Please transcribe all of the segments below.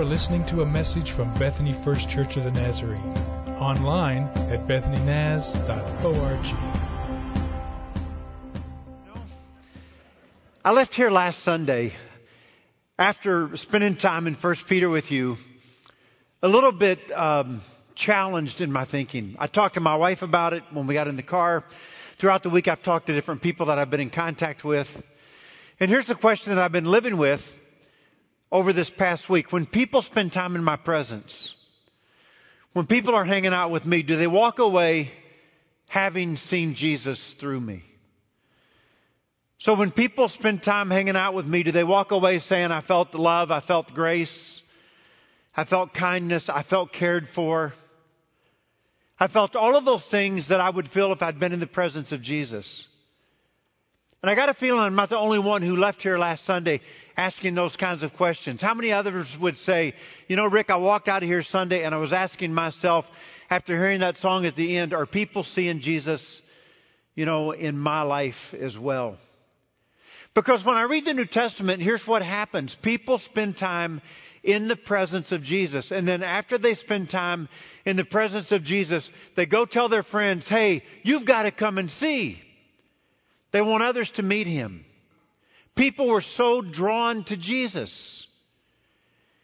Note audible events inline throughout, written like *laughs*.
are listening to a message from Bethany First Church of the Nazarene, online at bethanynaz.org. I left here last Sunday after spending time in First Peter with you, a little bit um, challenged in my thinking. I talked to my wife about it when we got in the car. Throughout the week, I've talked to different people that I've been in contact with. And here's the question that I've been living with over this past week. When people spend time in my presence, when people are hanging out with me, do they walk away having seen Jesus through me? So when people spend time hanging out with me, do they walk away saying, I felt love, I felt grace, I felt kindness, I felt cared for? I felt all of those things that I would feel if I'd been in the presence of Jesus. And I got a feeling I'm not the only one who left here last Sunday asking those kinds of questions. How many others would say, you know, Rick, I walked out of here Sunday and I was asking myself, after hearing that song at the end, are people seeing Jesus, you know, in my life as well? Because when I read the New Testament, here's what happens. People spend time in the presence of Jesus. And then after they spend time in the presence of Jesus, they go tell their friends, hey, you've got to come and see. They want others to meet him. People were so drawn to Jesus.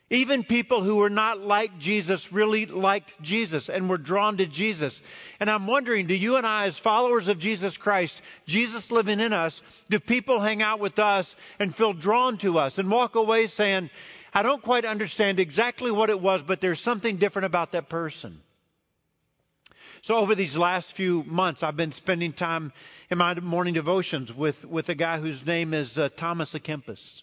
Even people who were not like Jesus really liked Jesus and were drawn to Jesus. And I'm wondering, do you and I, as followers of Jesus Christ, Jesus living in us, do people hang out with us and feel drawn to us and walk away saying, I don't quite understand exactly what it was, but there's something different about that person? So over these last few months, I've been spending time in my morning devotions with, with a guy whose name is uh, Thomas à Kempis.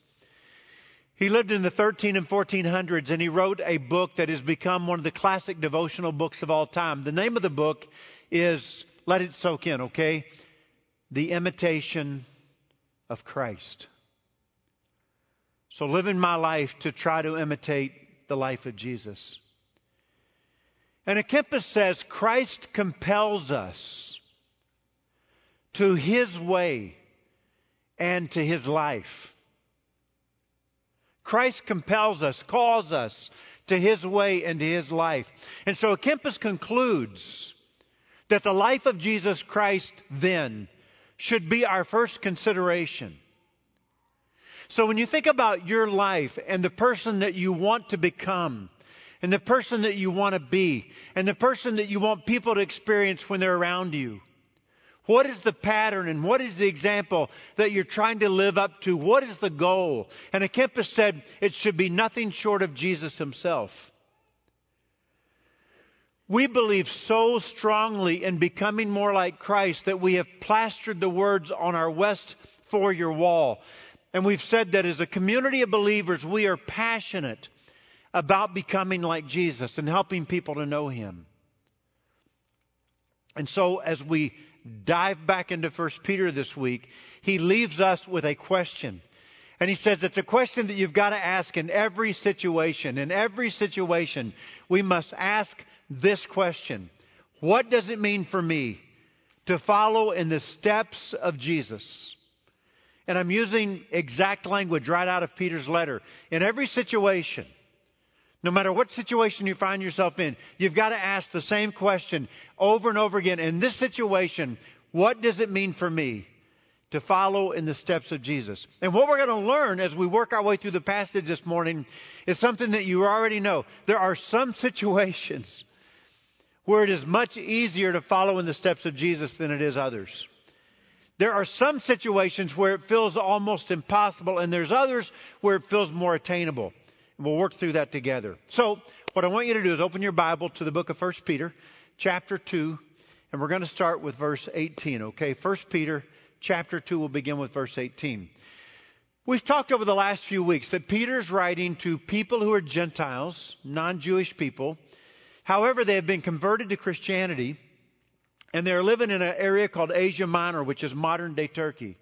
He lived in the 13 and 1400s and he wrote a book that has become one of the classic devotional books of all time. The name of the book is, let it soak in, okay? The Imitation of Christ. So living my life to try to imitate the life of Jesus. And à Kempis says Christ compels us to his way and to his life. Christ compels us, calls us to his way and to his life. And so Kempis concludes that the life of Jesus Christ then should be our first consideration. So when you think about your life and the person that you want to become, and the person that you want to be, and the person that you want people to experience when they're around you, what is the pattern and what is the example that you're trying to live up to? What is the goal? And à Kempis said it should be nothing short of Jesus himself. We believe so strongly in becoming more like Christ that we have plastered the words on our west foyer wall. And we've said that as a community of believers, we are passionate about becoming like Jesus and helping people to know Him. And so as we dive back into 1 Peter this week, he leaves us with a question. And he says it's a question that you've got to ask in every situation. In every situation, we must ask this question. What does it mean for me to follow in the steps of Jesus? And I'm using exact language right out of Peter's letter. In every situation, no matter what situation you find yourself in, you've got to ask the same question over and over again. In this situation, what does it mean for me to follow in the steps of Jesus? And what we're going to learn as we work our way through the passage this morning is something that you already know. There are some *laughs* situations where it is much easier to follow in the steps of Jesus than it is others. There are some situations where it feels almost impossible, and there's others where it feels more attainable. And we'll work through that together. So, what I want you to do is open your Bible to the book of 1 Peter, chapter 2, and we're going to start with verse 18, okay? 1 Peter, chapter 2, we'll begin with verse 18. We've talked over the last few weeks that Peter's writing to people who are Gentiles, non Jewish people. However, they have been converted to Christianity, and they're living in an area called Asia Minor, which is modern day Turkey.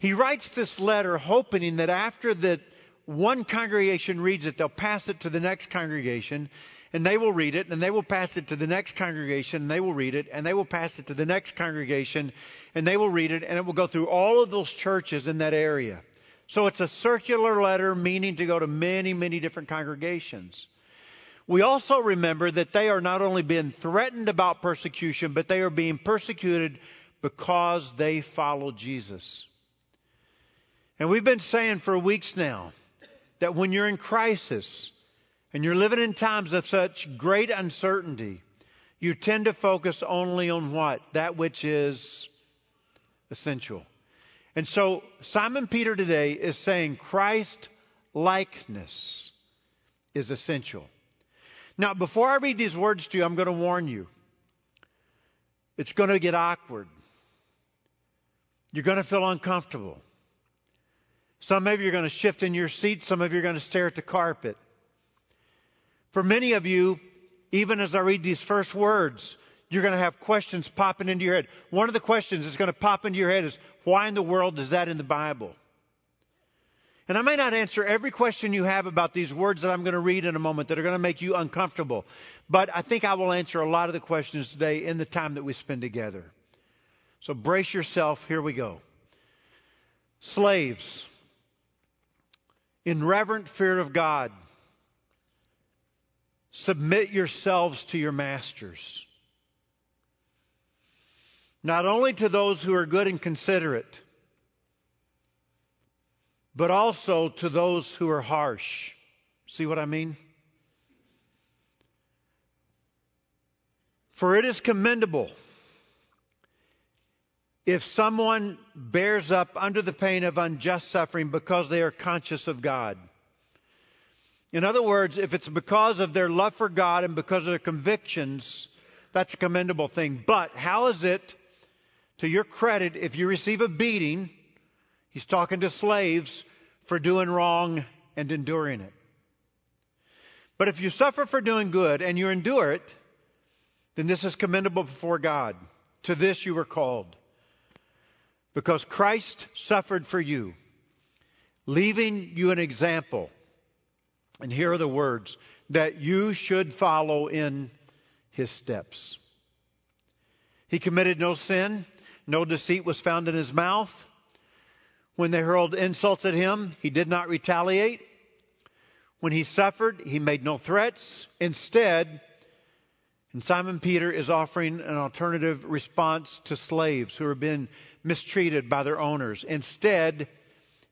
He writes this letter hoping that after the one congregation reads it, they'll pass it to the next congregation, and they will read it, and they will pass it to the next congregation, and they will read it, and they will pass it to the next congregation, and they will read it, and it will go through all of those churches in that area. So it's a circular letter meaning to go to many, many different congregations. We also remember that they are not only being threatened about persecution, but they are being persecuted because they follow Jesus. And we've been saying for weeks now that when you're in crisis and you're living in times of such great uncertainty, you tend to focus only on what? That which is essential. And so Simon Peter today is saying Christ likeness is essential. Now, before I read these words to you, I'm going to warn you. It's going to get awkward. You're going to feel uncomfortable. Some of you are going to shift in your seat. Some of you are going to stare at the carpet. For many of you, even as I read these first words, you're going to have questions popping into your head. One of the questions that's going to pop into your head is, why in the world is that in the Bible? And I may not answer every question you have about these words that I'm going to read in a moment that are going to make you uncomfortable, but I think I will answer a lot of the questions today in the time that we spend together. So brace yourself. Here we go. Slaves, in reverent fear of God, submit yourselves to your masters. Not only to those who are good and considerate, but also to those who are harsh. See what I mean? For it is commendable if someone bears up under the pain of unjust suffering because they are conscious of God. In other words, if it's because of their love for God and because of their convictions, that's a commendable thing. But how is it, to your credit, if you receive a beating, he's talking to slaves, for doing wrong and enduring it. But if you suffer for doing good and you endure it, then this is commendable before God. To this you were called. Because Christ suffered for you, leaving you an example. And here are the words that you should follow in his steps. He committed no sin, no deceit was found in his mouth. When they hurled insults at him, he did not retaliate. When he suffered, he made no threats. Instead, and Simon Peter is offering an alternative response to slaves who have being mistreated by their owners. Instead,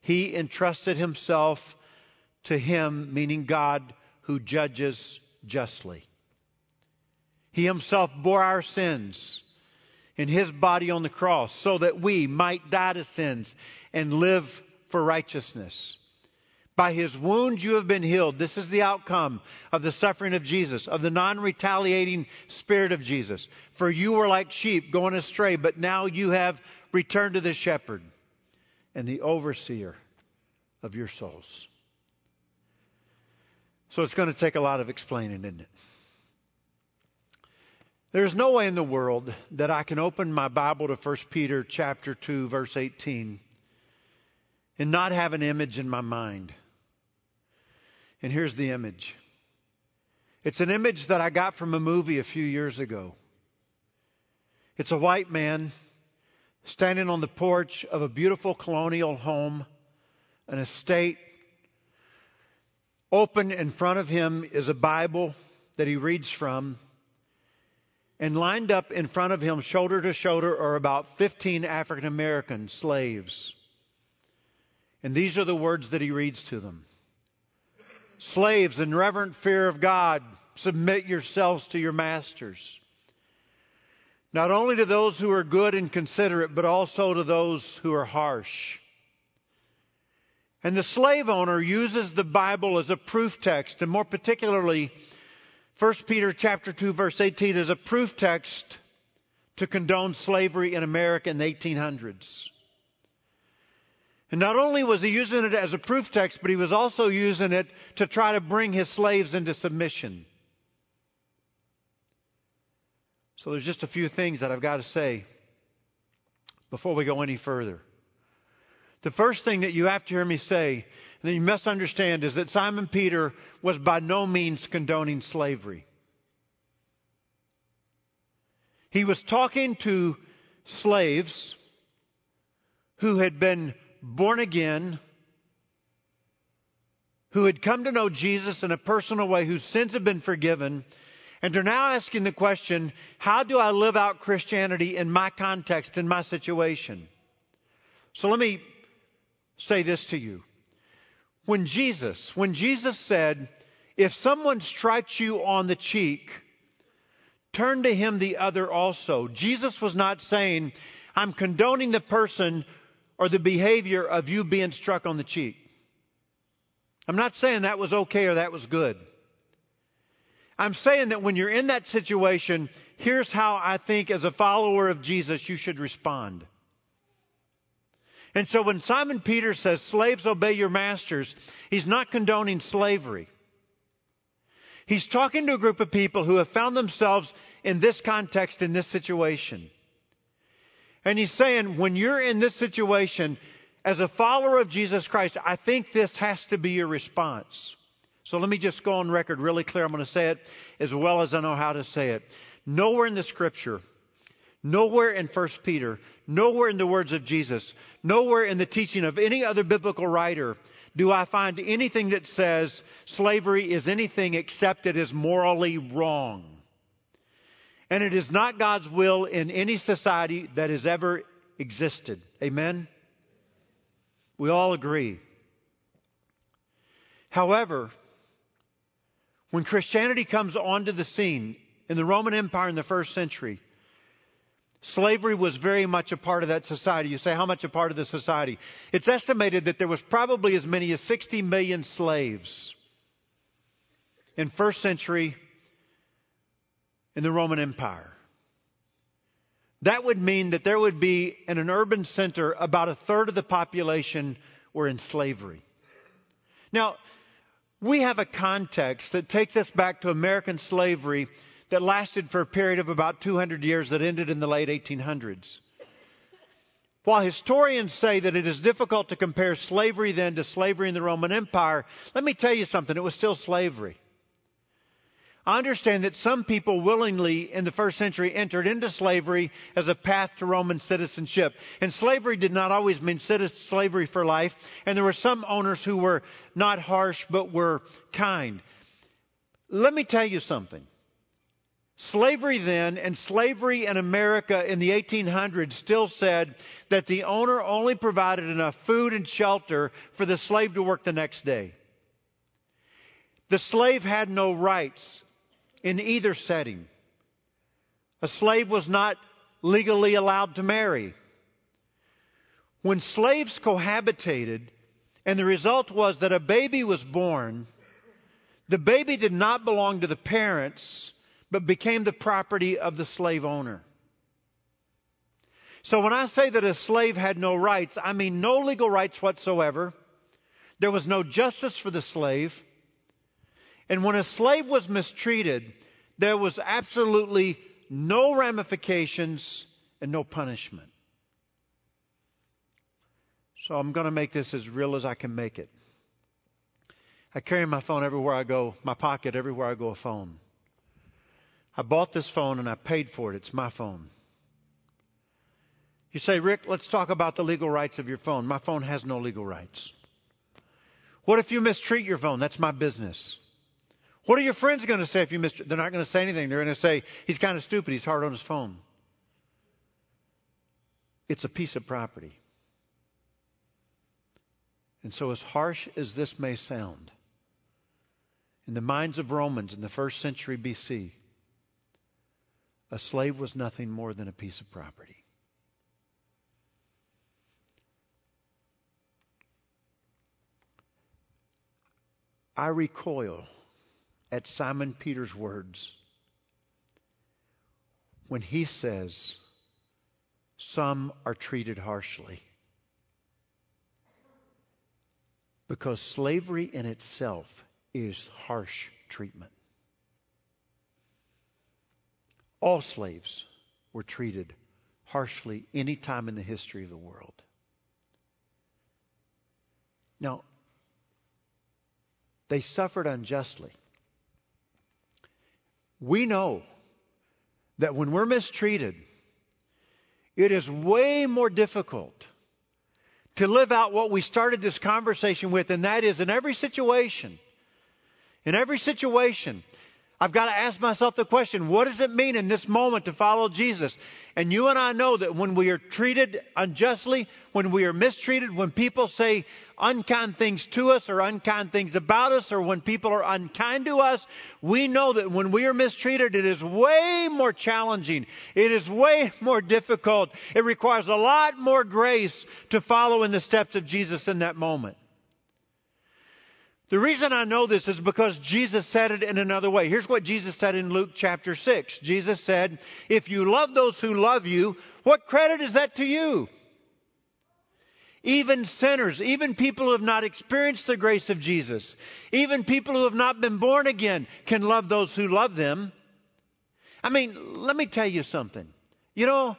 he entrusted himself to him, meaning God who judges justly. He himself bore our sins in his body on the cross so that we might die to sins and live for righteousness. By his wounds you have been healed. This is the outcome of the suffering of Jesus, of the non retaliating spirit of Jesus. For you were like sheep going astray, but now you have returned to the shepherd and the overseer of your souls. So it's going to take a lot of explaining, isn't it? There's no way in the world that I can open my Bible to 1 Peter chapter 2 verse 18 and not have an image in my mind. And here's the image. It's an image that I got from a movie a few years ago. It's a white man standing on the porch of a beautiful colonial home, an estate. Open in front of him is a Bible that he reads from. And lined up in front of him, shoulder to shoulder, are about 15 African American slaves. And these are the words that he reads to them Slaves, in reverent fear of God, submit yourselves to your masters. Not only to those who are good and considerate, but also to those who are harsh. And the slave owner uses the Bible as a proof text, and more particularly, 1 Peter chapter 2 verse 18 as a proof text to condone slavery in America in the 1800s. And not only was he using it as a proof text, but he was also using it to try to bring his slaves into submission. So there's just a few things that I've got to say before we go any further. The first thing that you have to hear me say, and that you must understand, is that Simon Peter was by no means condoning slavery. He was talking to slaves who had been born again, who had come to know Jesus in a personal way, whose sins have been forgiven, and are now asking the question, how do I live out Christianity in my context, in my situation? So let me say this to you. When Jesus, when Jesus said, if someone strikes you on the cheek, turn to him the other also. Jesus was not saying, I'm condoning the person or the behavior of you being struck on the cheek. I'm not saying that was okay or that was good. I'm saying that when you're in that situation, here's how I think as a follower of Jesus you should respond. And so when Simon Peter says, slaves obey your masters, he's not condoning slavery. He's talking to a group of people who have found themselves in this context, in this situation. And he's saying, when you're in this situation, as a follower of Jesus Christ, I think this has to be your response. So let me just go on record really clear. I'm going to say it as well as I know how to say it. Nowhere in the scripture, nowhere in 1 Peter, nowhere in the words of Jesus, nowhere in the teaching of any other biblical writer do I find anything that says slavery is anything except it is morally wrong. And it is not God's will in any society that has ever existed. Amen? We all agree. However, when Christianity comes onto the scene in the Roman Empire in the first century, slavery was very much a part of that society. You say, how much a part of the society? It's estimated that there was probably as many as 60 million slaves in first century in the Roman Empire. That would mean that there would be in an urban center about a third of the population were in slavery. Now, we have a context that takes us back to American slavery that lasted for a period of about 200 years that ended in the late 1800s. While historians say that it is difficult to compare slavery then to slavery in the Roman Empire, let me tell you something, it was still slavery. I understand that some people willingly in the first century entered into slavery as a path to Roman citizenship. And slavery did not always mean slavery for life. And there were some owners who were not harsh but were kind. Let me tell you something. Slavery then and slavery in America in the 1800s still said that the owner only provided enough food and shelter for the slave to work the next day. The slave had no rights in either setting. A slave was not legally allowed to marry. When slaves cohabitated, and the result was that a baby was born, the baby did not belong to the parents, but became the property of the slave owner. So when I say that a slave had no rights, I mean no legal rights whatsoever. There was no justice for the slave. And when a slave was mistreated, there was absolutely no ramifications and no punishment. So I'm going to make this as real as I can make it. I carry my phone everywhere I go, my pocket everywhere I go, a phone. I bought this phone and I paid for it. It's my phone. You say, Rick, let's talk about the legal rights of your phone. My phone has no legal rights. What if you mistreat your phone? That's my business. What are your friends going to say if you miss? They're not going to say anything. They're going to say, he's kind of stupid. He's hard on his phone. It's a piece of property. And so, as harsh as this may sound, in the minds of Romans in the first century BC, a slave was nothing more than a piece of property. I recoil at Simon Peter's words when he says, Some are treated harshly. Because slavery in itself is harsh treatment. All slaves were treated harshly any time in the history of the world. Now, they suffered unjustly. We know that when we're mistreated, it is way more difficult to live out what we started this conversation with, and that is in every situation, in every situation, I've got to ask myself the question, what does it mean in this moment to follow Jesus? And you and I know that when we are treated unjustly, when we are mistreated, when people say unkind things to us or unkind things about us, or when people are unkind to us, we know that when we are mistreated, it is way more challenging. It is way more difficult. It requires a lot more grace to follow in the steps of Jesus in that moment. The reason I know this is because Jesus said it in another way. Here's what Jesus said in Luke chapter 6. Jesus said, If you love those who love you, what credit is that to you? Even sinners, even people who have not experienced the grace of Jesus, even people who have not been born again can love those who love them. I mean, let me tell you something. You know,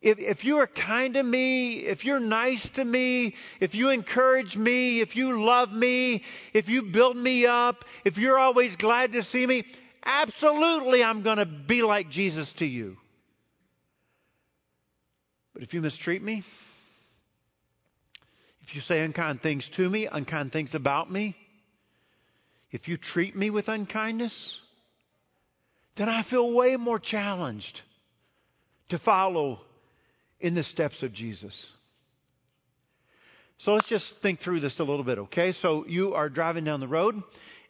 if, if you are kind to me, if you're nice to me, if you encourage me, if you love me, if you build me up, if you're always glad to see me, absolutely I'm going to be like Jesus to you. But if you mistreat me, if you say unkind things to me, unkind things about me, if you treat me with unkindness, then I feel way more challenged to follow in the steps of Jesus. So let's just think through this a little bit, okay? So you are driving down the road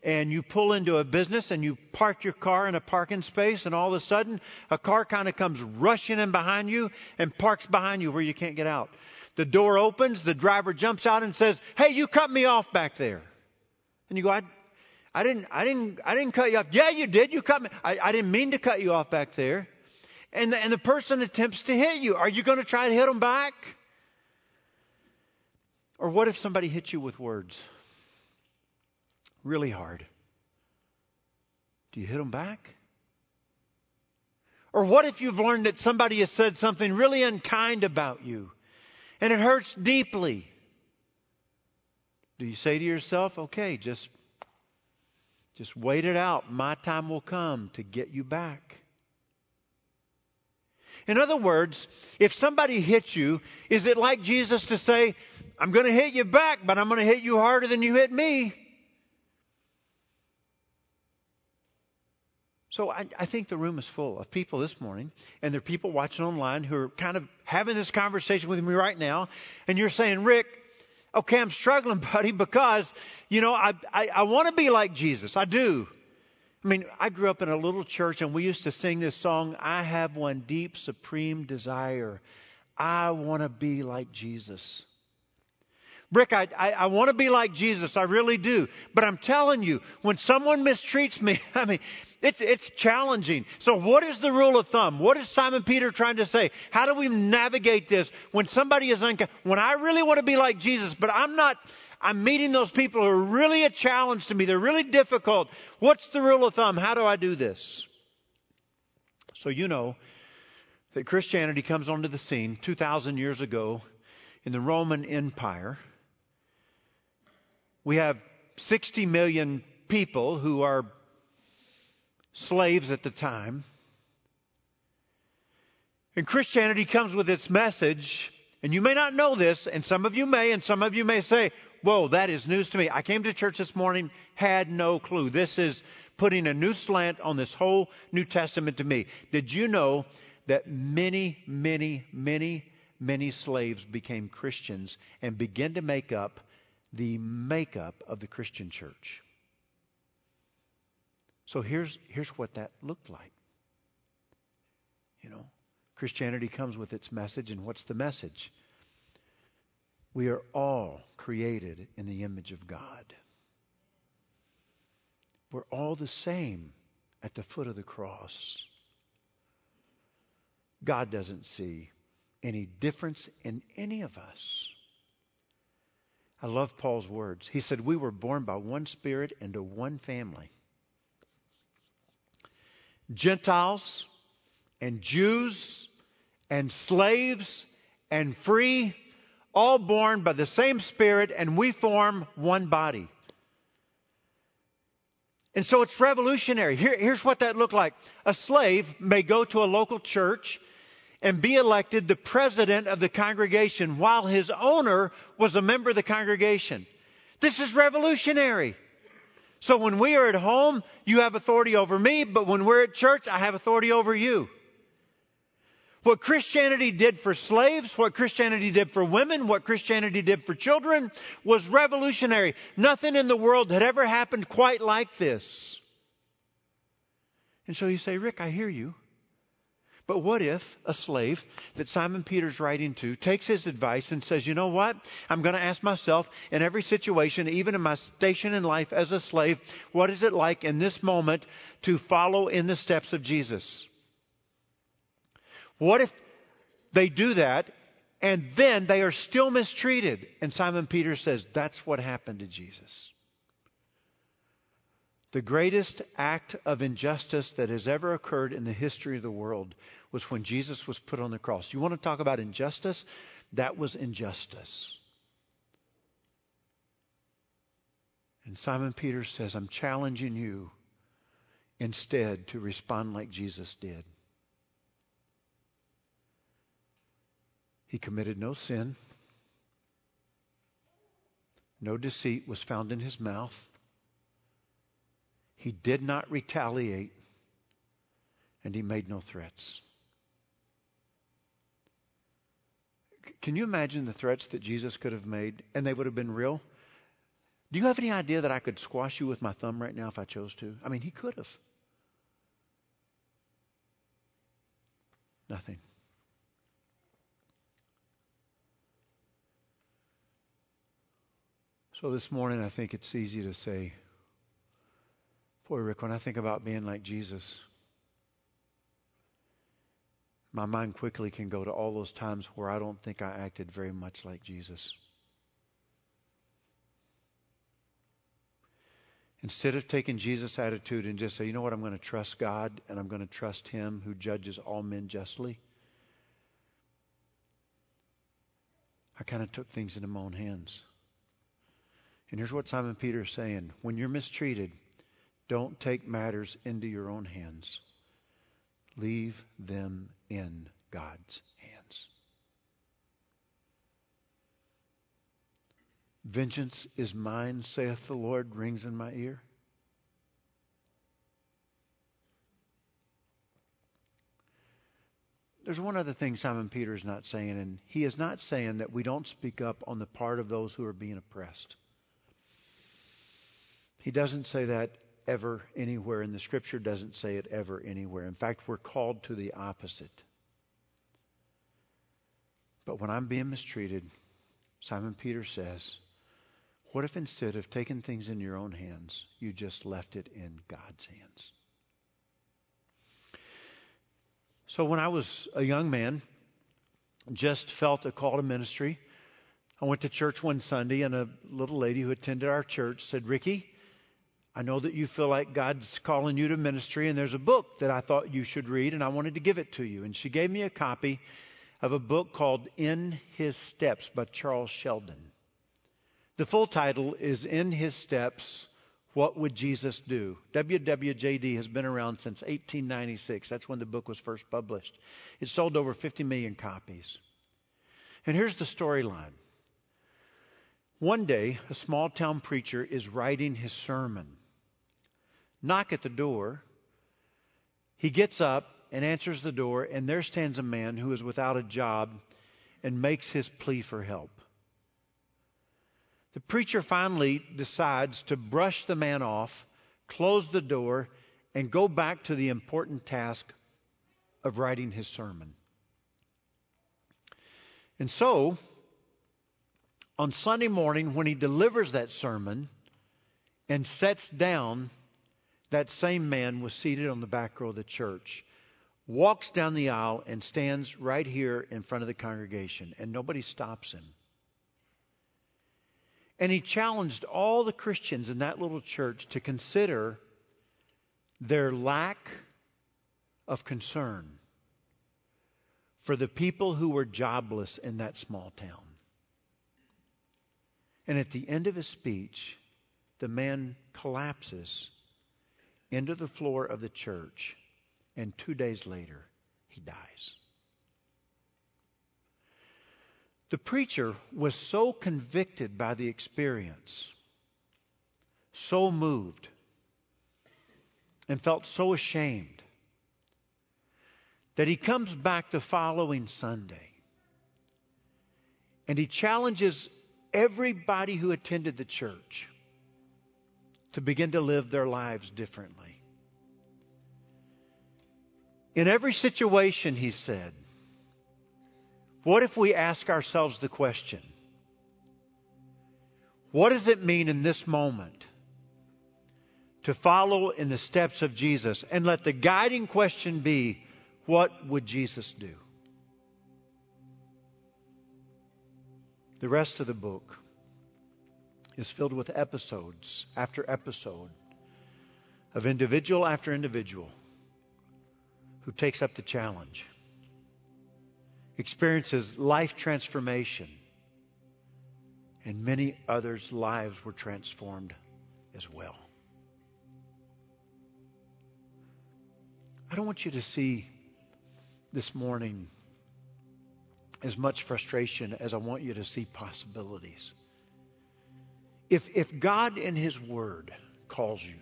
and you pull into a business and you park your car in a parking space and all of a sudden a car kind of comes rushing in behind you and parks behind you where you can't get out. The door opens, the driver jumps out and says, "Hey, you cut me off back there." And you go, "I, I didn't, I didn't, I didn't cut you off." Yeah, you did. You cut me. I, I didn't mean to cut you off back there and the, and the person attempts to hit you. Are you going to try to hit them back? Or what if somebody hits you with words? Really hard. Do you hit them back? Or what if you've learned that somebody has said something really unkind about you and it hurts deeply? Do you say to yourself, okay, just, just wait it out. My time will come to get you back? In other words, if somebody hits you, is it like Jesus to say, I'm going to hit you back, but I'm going to hit you harder than you hit me? So I, I, think the room is full of people this morning, and there are people watching online who are kind of having this conversation with me right now, and you're saying, Rick, okay, I'm struggling, *laughs* buddy, because, you know, I, I, I want to be like Jesus. I do. I mean, I grew up in a little church and we used to sing this song, I have one deep, supreme desire. I want to be like Jesus. Rick, I, I, I want to be like Jesus. I really do. But I'm telling you, when someone mistreats me, *laughs* I mean, it's, it's challenging. So what is the rule of thumb? What is Simon Peter trying to say? How do we navigate this when somebody is unkind? When I really want to be like Jesus, but I'm not, I'm meeting those people who are really a challenge to me. They're really difficult. What's the rule of thumb? How do I do this? So you know that Christianity comes onto the scene 2,000 years ago in the Roman Empire. We have 60 million people who are slaves at the time. And Christianity comes with its message, and you may not know this, and some of you may, and some of you may say, Whoa, that is news to me. I came to church this morning, had no clue. This is putting a new slant on this whole New Testament to me. Did you know that many, many, many, many slaves became Christians and began to make up the makeup of the Christian church? So here's, here's what that looked like. You know, Christianity comes with its message, and what's the message? We are all created in the image of God. We're all the same at the foot of the cross. God doesn't see any difference in any of us. I love Paul's words. He said, We were born by one spirit into one family. Gentiles and Jews and slaves and free all born by the same Spirit, and we form one body. And so it's revolutionary. Here, here's what that looked like. A slave may go to a local church and be elected the president of the congregation while his owner was a member of the congregation. This is revolutionary. So when we are at home, you have authority over me, but when we're at church, I have authority over you. What Christianity did for slaves, what Christianity did for women, what Christianity did for children was revolutionary. Nothing in the world had ever happened quite like this. And so you say, Rick, I hear you. But what if a slave that Simon Peter's writing to takes his advice and says, you know what? I'm going to ask myself in every situation, even in my station in life as a slave, what is it like in this moment to follow in the steps of Jesus? What if they do that and then they are still mistreated? And Simon Peter says, that's what happened to Jesus. The greatest act of injustice that has ever occurred in the history of the world was when Jesus was put on the cross. You want to talk about injustice? That was injustice. And Simon Peter says, I'm challenging you instead to respond like Jesus did. He committed no sin. No deceit was found in his mouth. He did not retaliate, and he made no threats. Can you imagine the threats that Jesus could have made, and they would have been real? Do you have any idea that I could squash you with my thumb right now if I chose to? I mean, he could have. Nothing. So this morning, I think it's easy to say, Boy, Rick, when I think about being like Jesus, my mind quickly can go to all those times where I don't think I acted very much like Jesus. Instead of taking Jesus' attitude and just say, you know what, I'm going to trust God and I'm going to trust Him who judges all men justly, I kind of took things into my own hands. And here's what Simon Peter is saying when you're mistreated, don't take matters into your own hands. Leave them in God's hands. Vengeance is mine, saith the Lord, rings in my ear. There's one other thing Simon Peter is not saying, and he is not saying that we don't speak up on the part of those who are being oppressed. He doesn't say that ever anywhere, and the scripture doesn't say it ever anywhere. In fact, we're called to the opposite. But when I'm being mistreated, Simon Peter says, What if instead of taking things in your own hands, you just left it in God's hands? So when I was a young man, just felt a call to ministry. I went to church one Sunday, and a little lady who attended our church said, Ricky, I know that you feel like God's calling you to ministry, and there's a book that I thought you should read, and I wanted to give it to you. And she gave me a copy of a book called In His Steps by Charles Sheldon. The full title is In His Steps What Would Jesus Do? WWJD has been around since 1896. That's when the book was first published. It sold over 50 million copies. And here's the storyline. One day, a small town preacher is writing his sermon knock at the door. He gets up and answers the door, and there stands a man who is without a job and makes his plea for help. The preacher finally decides to brush the man off, close the door, and go back to the important task of writing his sermon. And so, on Sunday morning, when he delivers that sermon and sets down that same man was seated on the back row of the church, walks down the aisle, and stands right here in front of the congregation, and nobody stops him. And he challenged all the Christians in that little church to consider their lack of concern for the people who were jobless in that small town. And at the end of his speech, the man collapses into the floor of the church, and two days later, he dies. The preacher was so convicted by the experience, so moved, and felt so ashamed that he comes back the following Sunday and he challenges everybody who attended the church to begin to live their lives differently. In every situation, he said, what if we ask ourselves the question what does it mean in this moment to follow in the steps of Jesus? And let the guiding question be what would Jesus do? The rest of the book is filled with episodes after episode of individual after individual who takes up the challenge experiences life transformation, and many others' lives were transformed as well. I don't want you to see this morning as much frustration as I want you to see possibilities. If, if God in His Word calls you,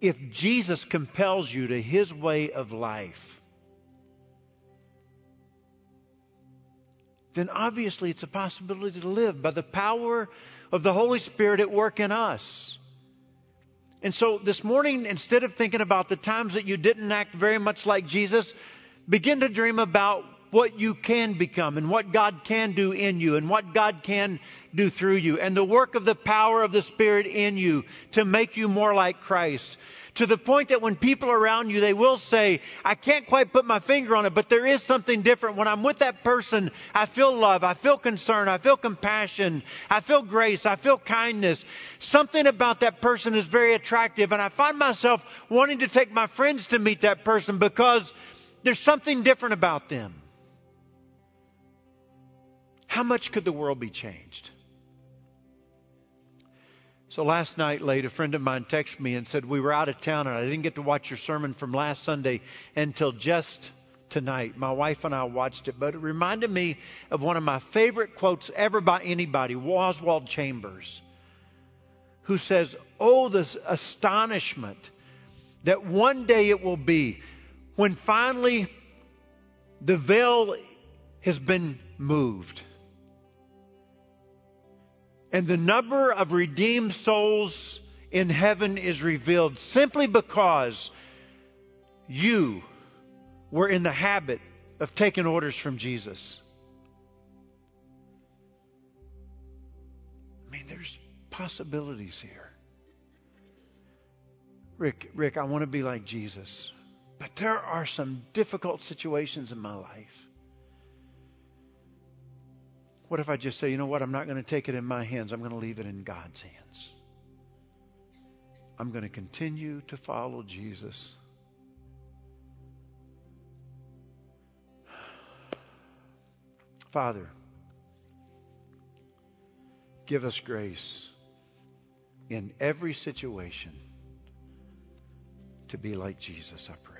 if Jesus compels you to His way of life, then obviously it's a possibility to live by the power of the Holy Spirit at work in us. And so this morning, instead of thinking about the times that you didn't act very much like Jesus, begin to dream about what you can become and what God can do in you and what God can do through you and the work of the power of the Spirit in you to make you more like Christ to the point that when people around you, they will say, I can't quite put my finger on it, but there is something different. When I'm with that person, I feel love, I feel concern, I feel compassion, I feel grace, I feel kindness. Something about that person is very attractive, and I find myself wanting to take my friends to meet that person because there's something different about them. How much could the world be changed? So last night late, a friend of mine texted me and said, We were out of town and I didn't get to watch your sermon from last Sunday until just tonight. My wife and I watched it, but it reminded me of one of my favorite quotes ever by anybody, Oswald Chambers, who says, Oh, this astonishment that one day it will be when finally the veil has been moved and the number of redeemed souls in heaven is revealed simply because you were in the habit of taking orders from Jesus. I mean, there's possibilities here. Rick, Rick, I want to be like Jesus. But there are some difficult situations in my life. What if I just say, you know what, I'm not going to take it in my hands, I'm going to leave it in God's hands? I'm going to continue to follow Jesus. *sighs* Father, give us grace in every situation to be like Jesus, I pray.